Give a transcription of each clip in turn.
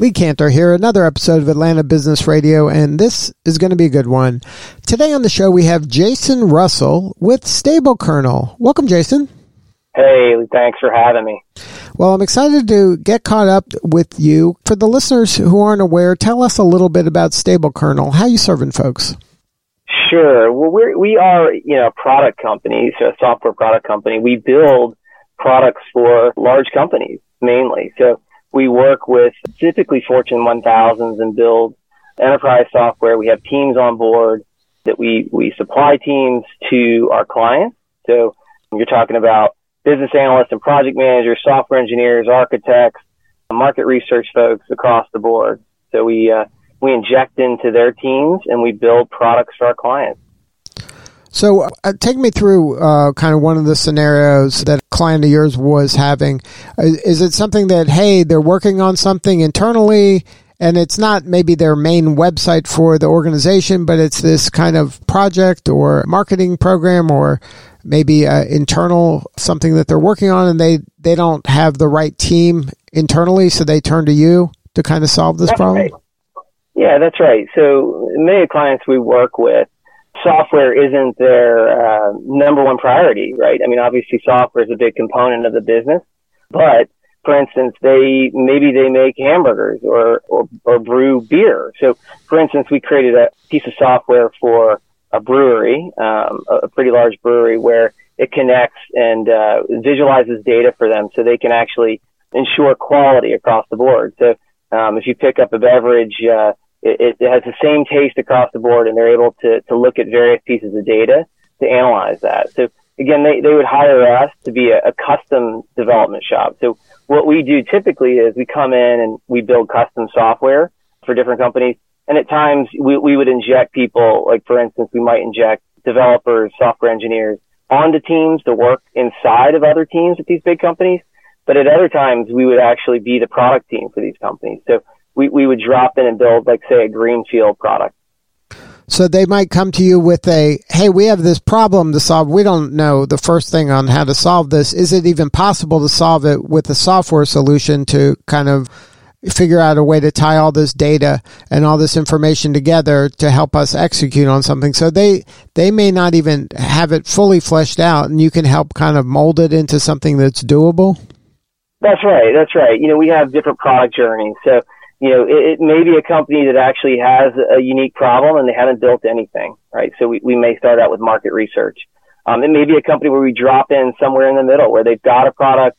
Lee Kantor here, another episode of Atlanta Business Radio, and this is going to be a good one. Today on the show, we have Jason Russell with Stable Kernel. Welcome, Jason. Hey, thanks for having me. Well, I'm excited to get caught up with you. For the listeners who aren't aware, tell us a little bit about Stable Kernel. How you serving folks? Sure. Well, we're, we are, you know, a product company, so a software product company. We build products for large companies mainly. So we work with typically Fortune 1000s and build enterprise software. We have teams on board that we, we supply teams to our clients. So you're talking about business analysts and project managers, software engineers, architects, market research folks across the board. So we, uh, we inject into their teams and we build products for our clients. So, uh, take me through uh, kind of one of the scenarios that a client of yours was having. Uh, is it something that, hey, they're working on something internally and it's not maybe their main website for the organization, but it's this kind of project or marketing program or maybe uh, internal something that they're working on and they, they don't have the right team internally, so they turn to you to kind of solve this that's problem? Right. Yeah, that's right. So many clients we work with, software isn't their uh, number one priority, right? I mean, obviously software is a big component of the business, but for instance, they maybe they make hamburgers or, or, or brew beer. So, for instance, we created a piece of software for a brewery, um, a, a pretty large brewery, where it connects and uh, visualizes data for them, so they can actually ensure quality across the board. So, um, if you pick up a beverage, uh, it, it has the same taste across the board and they're able to, to look at various pieces of data to analyze that. So again, they, they would hire us to be a, a custom development shop. So what we do typically is we come in and we build custom software for different companies. And at times we, we would inject people, like for instance, we might inject developers, software engineers onto teams to work inside of other teams at these big companies. But at other times we would actually be the product team for these companies. So we, we would drop in and build like say a greenfield product. So they might come to you with a, hey, we have this problem to solve. We don't know the first thing on how to solve this. Is it even possible to solve it with a software solution to kind of figure out a way to tie all this data and all this information together to help us execute on something? So they, they may not even have it fully fleshed out and you can help kind of mold it into something that's doable. That's right. That's right. You know, we have different product journeys. So, you know, it, it may be a company that actually has a unique problem and they haven't built anything, right? So we, we may start out with market research. Um, it may be a company where we drop in somewhere in the middle where they've got a product.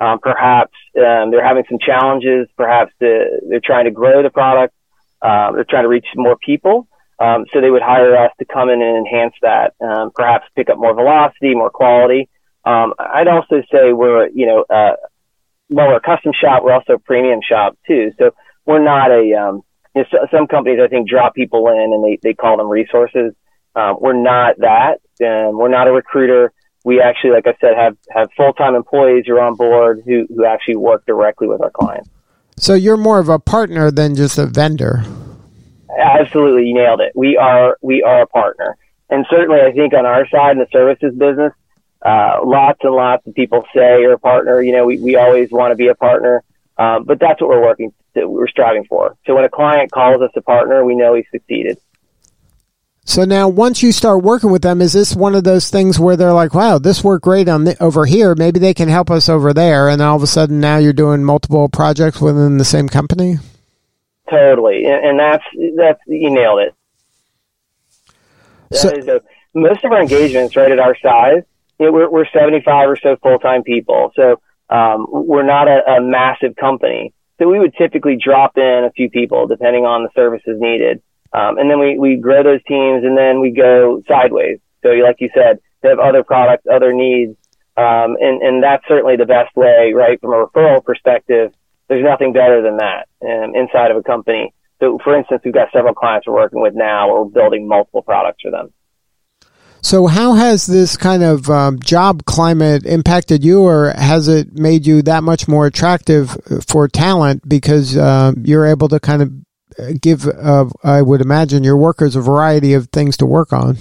Um, perhaps um, they're having some challenges. Perhaps the, they're trying to grow the product. Um, they're trying to reach more people. Um, so they would hire us to come in and enhance that. Um, perhaps pick up more velocity, more quality. Um, I'd also say we're, you know, uh, well, we're a custom shop. We're also a premium shop too. So we're not a um, you know, some companies I think drop people in and they, they call them resources. Um, we're not that. Um, we're not a recruiter. We actually, like I said, have, have full-time employees who are on board who, who actually work directly with our clients. So you're more of a partner than just a vendor. Absolutely. You nailed it. We are, we are a partner. And certainly I think on our side in the services business, uh, lots and lots of people say you're a partner. You know, we, we always want to be a partner. Um, but that's what we're working that we're striving for. So when a client calls us a partner, we know he succeeded. So now, once you start working with them, is this one of those things where they're like, "Wow, this worked great on the, over here. Maybe they can help us over there," and all of a sudden, now you're doing multiple projects within the same company? Totally, and, and that's that's you nailed it. So, a, most of our engagements, right at our size, you know, we're we're 75 or so full time people, so um, we're not a, a massive company. So we would typically drop in a few people depending on the services needed. Um, and then we, we grow those teams and then we go sideways. So like you said, they have other products, other needs. Um, and, and that's certainly the best way, right? From a referral perspective, there's nothing better than that um, inside of a company. So for instance, we've got several clients we're working with now. We're building multiple products for them. So, how has this kind of um, job climate impacted you, or has it made you that much more attractive for talent because uh, you're able to kind of give, uh, I would imagine, your workers a variety of things to work on?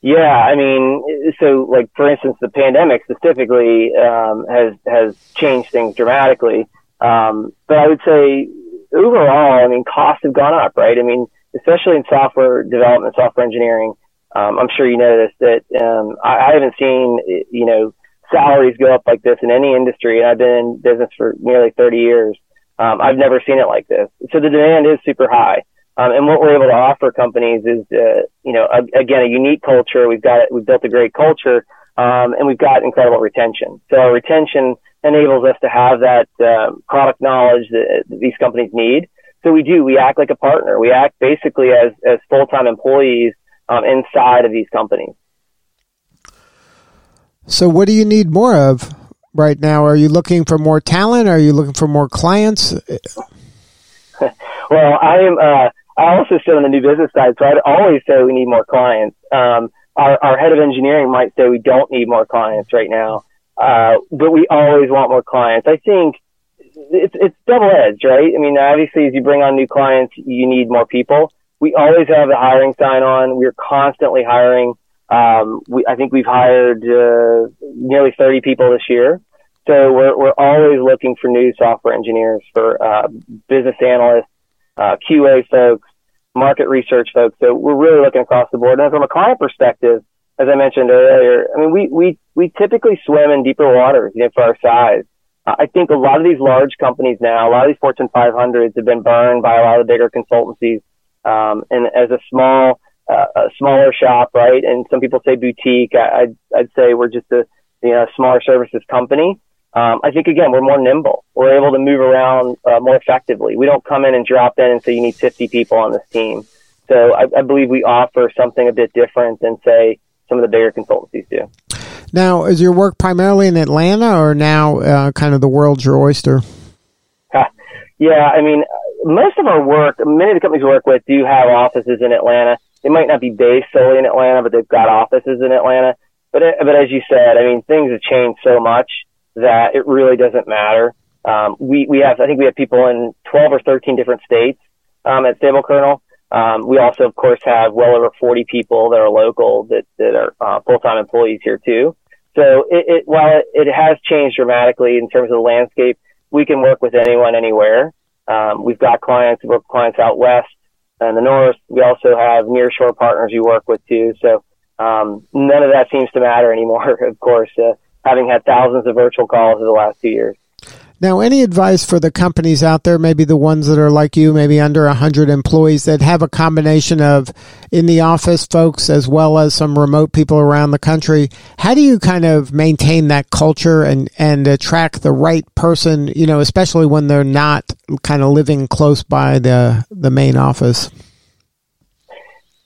Yeah, I mean, so like for instance, the pandemic specifically um, has has changed things dramatically. Um, but I would say overall, I mean, costs have gone up, right? I mean, especially in software development, software engineering. Um, I'm sure you noticed that um, I, I haven't seen you know salaries go up like this in any industry, and I've been in business for nearly 30 years. Um, I've never seen it like this. So the demand is super high. Um, and what we're able to offer companies is, uh, you know, a, again, a unique culture. We've got, we've built a great culture, um, and we've got incredible retention. So our retention enables us to have that uh, product knowledge that, that these companies need. So we do. We act like a partner. We act basically as as full time employees um, inside of these companies. So, what do you need more of right now? Are you looking for more talent? Are you looking for more clients? well, I am. Uh, I also sit on the new business side, so I'd always say we need more clients. Um, our, our head of engineering might say we don't need more clients right now, uh, but we always want more clients. I think it's it's double edged, right? I mean, obviously, as you bring on new clients, you need more people. We always have the hiring sign on. We're constantly hiring. Um, we, I think we've hired uh, nearly 30 people this year. So we're, we're always looking for new software engineers, for uh, business analysts, uh, QA folks, market research folks. So we're really looking across the board. And from a client perspective, as I mentioned earlier, I mean, we, we, we typically swim in deeper waters, you know, for our size. Uh, I think a lot of these large companies now, a lot of these Fortune 500s have been burned by a lot of the bigger consultancies. Um, and as a small, uh, a smaller shop, right? And some people say boutique. I, I'd, I'd say we're just a, you know, smaller services company. Um, I think again, we're more nimble. We're able to move around uh, more effectively. We don't come in and drop in and say you need 50 people on this team. So I, I believe we offer something a bit different than say some of the bigger consultancies do. Now, is your work primarily in Atlanta, or now uh, kind of the world's your oyster? yeah, I mean, most of our work, many of the companies we work with do have offices in Atlanta. They might not be based solely in Atlanta, but they've got offices in Atlanta. But but as you said, I mean, things have changed so much that it really doesn't matter. Um, we, we have, I think we have people in 12 or 13 different states, um, at Stable Kernel. Um, we also, of course, have well over 40 people that are local that, that are, uh, full-time employees here too. So it, it while it, it, has changed dramatically in terms of the landscape, we can work with anyone, anywhere. Um, we've got clients, we work with clients out west and the north. We also have nearshore partners we work with too. So, um, none of that seems to matter anymore, of course. Uh, having had thousands of virtual calls in the last two years. Now, any advice for the companies out there, maybe the ones that are like you, maybe under 100 employees that have a combination of in the office folks as well as some remote people around the country? How do you kind of maintain that culture and, and attract the right person, you know, especially when they're not kind of living close by the, the main office?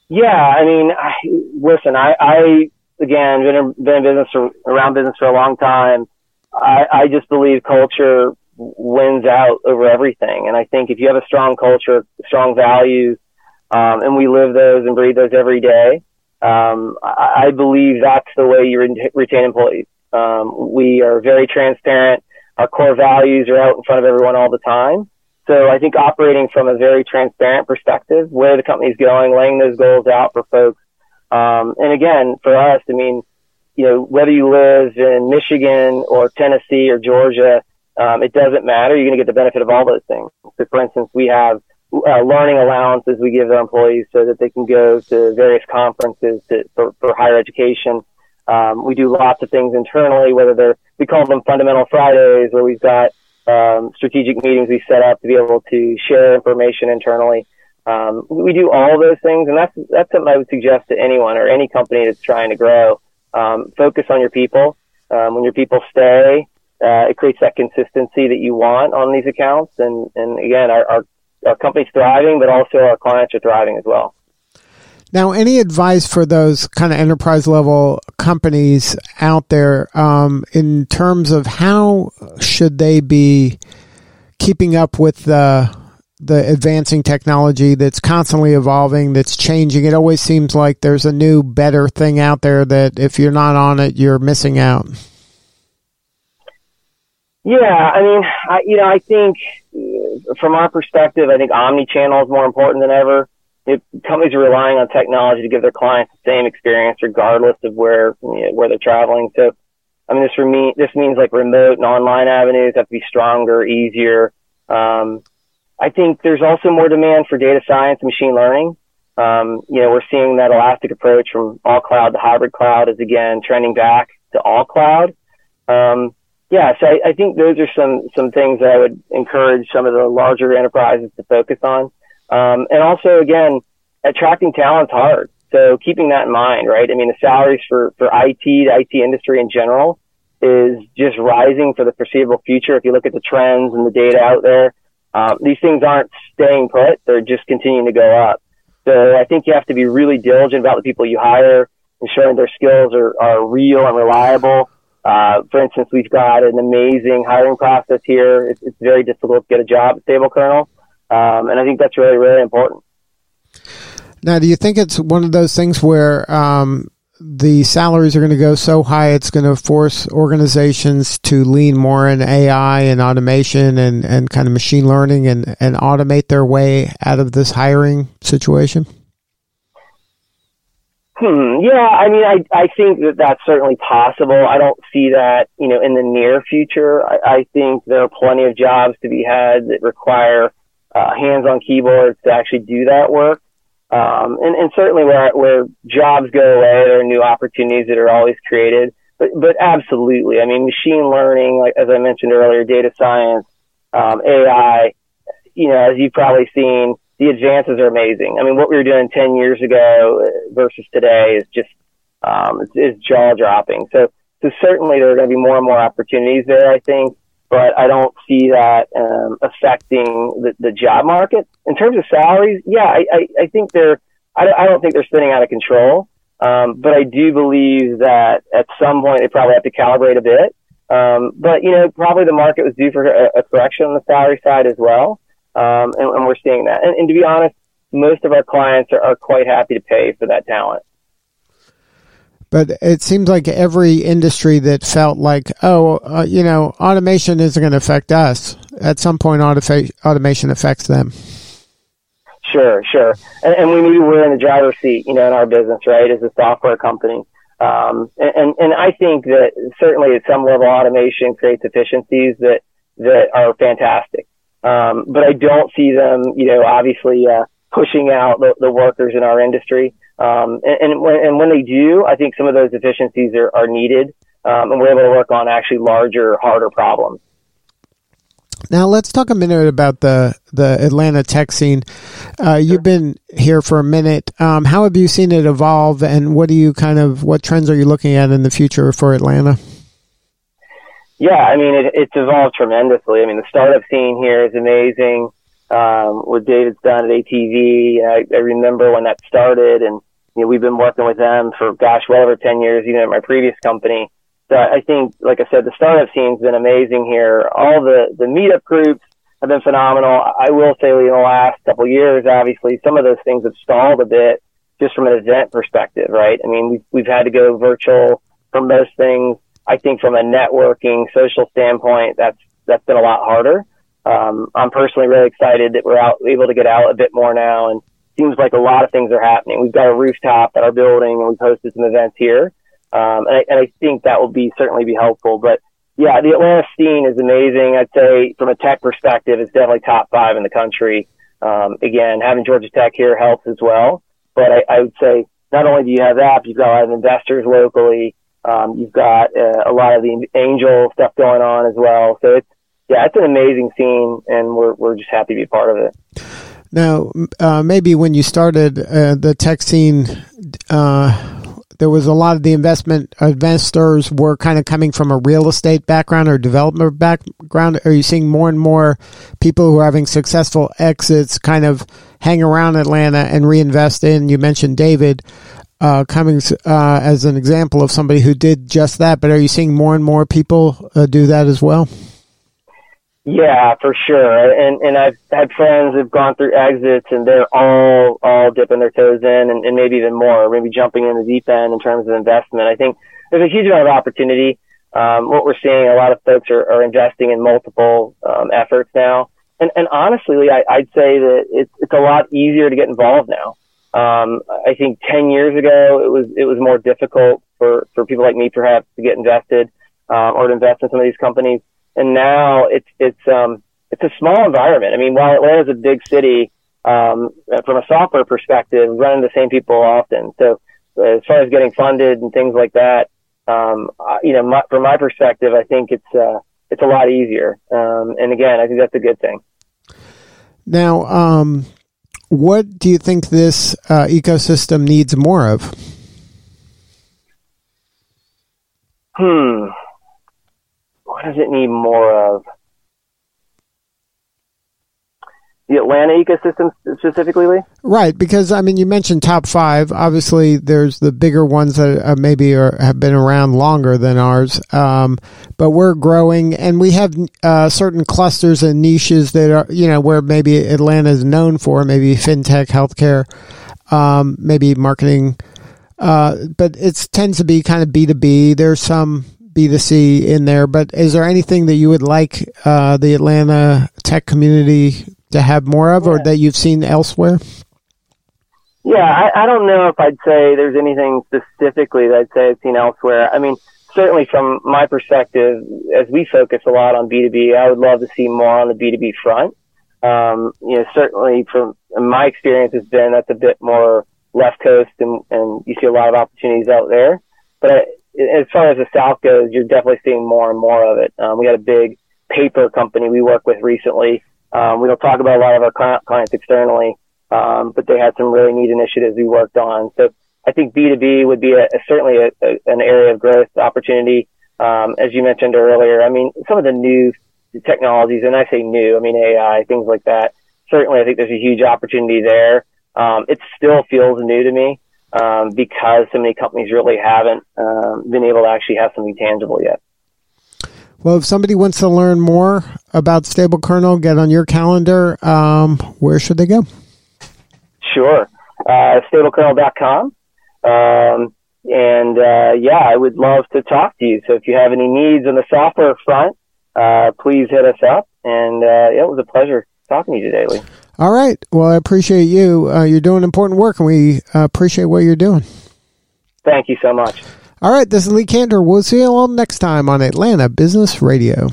Yeah, I mean, I, listen, I, I again, been in, been in business for, around business for a long time. I, I just believe culture wins out over everything. And I think if you have a strong culture, strong values, um, and we live those and breathe those every day, um, I, I believe that's the way you re- retain employees. Um, we are very transparent. Our core values are out in front of everyone all the time. So I think operating from a very transparent perspective, where the company's going, laying those goals out for folks, um, and again, for us, I mean, you know, whether you live in Michigan or Tennessee or Georgia, um, it doesn't matter. You're going to get the benefit of all those things. So, for instance, we have uh, learning allowances we give our employees so that they can go to various conferences to, for, for higher education. Um, we do lots of things internally, whether they're, we call them fundamental Fridays, where we've got um, strategic meetings we set up to be able to share information internally. Um, we do all those things, and that's that's something I would suggest to anyone or any company that's trying to grow. Um, focus on your people. Um, when your people stay, uh, it creates that consistency that you want on these accounts. And and again, our, our our company's thriving, but also our clients are thriving as well. Now, any advice for those kind of enterprise level companies out there um, in terms of how should they be keeping up with the the advancing technology that's constantly evolving, that's changing. It always seems like there's a new, better thing out there that if you're not on it, you're missing out. Yeah, I mean, I, you know, I think from our perspective, I think omni-channel is more important than ever. Companies are relying on technology to give their clients the same experience, regardless of where you know, where they're traveling. So, I mean, this for me, this means like remote and online avenues have to be stronger, easier. Um, I think there's also more demand for data science and machine learning. Um, you know, we're seeing that elastic approach from all cloud to hybrid cloud is again trending back to all cloud. Um, yeah, so I, I, think those are some some things that I would encourage some of the larger enterprises to focus on. Um, and also, again, attracting talent's hard. So keeping that in mind, right? I mean, the salaries for, for IT, the IT industry in general is just rising for the foreseeable future. If you look at the trends and the data out there, um, these things aren't staying put. They're just continuing to go up. So I think you have to be really diligent about the people you hire, ensuring their skills are, are real and reliable. Uh, for instance, we've got an amazing hiring process here. It's, it's very difficult to get a job at Stable Kernel. Um, and I think that's really, really important. Now, do you think it's one of those things where um, the salaries are going to go so high it's going to force organizations to lean more in AI and automation and, and kind of machine learning and, and automate their way out of this hiring situation? Hmm. Yeah, I mean, I I think that that's certainly possible. I don't see that, you know, in the near future. I, I think there are plenty of jobs to be had that require uh, hands on keyboards to actually do that work. Um, and, and certainly where, where jobs go away, there are new opportunities that are always created. But, but absolutely. I mean, machine learning, like, as I mentioned earlier, data science, um, AI, you know, as you've probably seen, the advances are amazing. I mean, what we were doing 10 years ago versus today is just, um, it's, it's jaw dropping. So, so certainly there are going to be more and more opportunities there, I think but I don't see that um, affecting the, the job market. In terms of salaries, yeah, I, I, I think they're, I, I don't think they're spinning out of control. Um, but I do believe that at some point they probably have to calibrate a bit. Um, but you know, probably the market was due for a, a correction on the salary side as well. Um, and, and, we're seeing that. And, and, to be honest, most of our clients are, are quite happy to pay for that talent. But it seems like every industry that felt like, oh, uh, you know, automation isn't going to affect us. At some point, autofa- automation affects them. Sure, sure. And, and we knew we're in the driver's seat, you know, in our business, right, as a software company. Um, and, and I think that certainly at some level, automation creates efficiencies that, that are fantastic. Um, but I don't see them, you know, obviously, uh, pushing out the, the workers in our industry. Um, and, and, when, and when they do, I think some of those efficiencies are, are needed, um, and we're able to work on actually larger, harder problems. Now let's talk a minute about the the Atlanta tech scene. Uh, you've been here for a minute. Um, how have you seen it evolve, and what do you kind of what trends are you looking at in the future for Atlanta? Yeah, I mean it, it's evolved tremendously. I mean the startup scene here is amazing. Um, what David's done at ATV, I, I remember when that started, and you know, we've been working with them for, gosh, well over 10 years, even at my previous company. So I think, like I said, the startup scene's been amazing here. All the, the meetup groups have been phenomenal. I will say in the last couple of years, obviously, some of those things have stalled a bit just from an event perspective, right? I mean, we've, we've had to go virtual for most things. I think from a networking, social standpoint, that's, that's been a lot harder. Um, I'm personally really excited that we're out, able to get out a bit more now and seems like a lot of things are happening. We've got a rooftop at our building and we've hosted some events here. Um, and, I, and I think that will be certainly be helpful. But yeah, the Atlanta scene is amazing. I'd say from a tech perspective, it's definitely top five in the country. Um, again, having Georgia Tech here helps as well. But I, I would say not only do you have that, you've got a lot of investors locally. Um, you've got uh, a lot of the angel stuff going on as well. So it's, yeah, it's an amazing scene and we're, we're just happy to be part of it. Now, uh, maybe when you started uh, the tech scene, uh, there was a lot of the investment investors were kind of coming from a real estate background or development background. Are you seeing more and more people who are having successful exits kind of hang around Atlanta and reinvest in? You mentioned David. Uh, coming uh, as an example of somebody who did just that, but are you seeing more and more people uh, do that as well? Yeah, for sure. And and I've had friends who've gone through exits and they're all all dipping their toes in and, and maybe even more, maybe jumping in the deep end in terms of investment. I think there's a huge amount of opportunity. Um, what we're seeing, a lot of folks are, are investing in multiple um, efforts now. And, and honestly, I, I'd say that it's, it's a lot easier to get involved now. Um, I think 10 years ago, it was, it was more difficult for, for people like me perhaps to get invested, um, or to invest in some of these companies and now it's it's um it's a small environment. I mean, while Atlanta's a big city, um, from a software perspective, running the same people often. So as far as getting funded and things like that, um, you know, my, from my perspective, I think it's uh, it's a lot easier. Um, and again, I think that's a good thing. Now, um, what do you think this uh, ecosystem needs more of? Hmm what does it need more of? The Atlanta ecosystem specifically, Lee? right? Because I mean, you mentioned top five. Obviously, there's the bigger ones that uh, maybe are, have been around longer than ours, um, but we're growing, and we have uh, certain clusters and niches that are, you know, where maybe Atlanta is known for, maybe fintech, healthcare, um, maybe marketing. Uh, but it tends to be kind of B two B. There's some B2C in there, but is there anything that you would like uh, the Atlanta tech community to have more of, yeah. or that you've seen elsewhere? Yeah, I, I don't know if I'd say there's anything specifically that I'd say I've seen elsewhere. I mean, certainly from my perspective, as we focus a lot on B2B, I would love to see more on the B2B front. Um, you know, certainly from my experience has been that's a bit more left coast and, and you see a lot of opportunities out there. But as far as the South goes, you're definitely seeing more and more of it. Um, we had a big paper company we work with recently. Um, we don't talk about a lot of our clients externally, um, but they had some really neat initiatives we worked on. So I think B2B would be a, a certainly a, an area of growth opportunity. Um, as you mentioned earlier, I mean, some of the new technologies, and I say new, I mean AI, things like that. Certainly, I think there's a huge opportunity there. Um, it still feels new to me um, because so many companies really haven't um, been able to actually have something tangible yet. Well, if somebody wants to learn more about Stable Kernel, get on your calendar. Um, where should they go? Sure, uh, stablekernel.com. Um, and uh, yeah, I would love to talk to you. So if you have any needs on the software front, uh, please hit us up. And uh, yeah, it was a pleasure talking to you today, Lee. All right. Well, I appreciate you. Uh, you're doing important work, and we uh, appreciate what you're doing. Thank you so much. All right. This is Lee Kantor. We'll see you all next time on Atlanta Business Radio.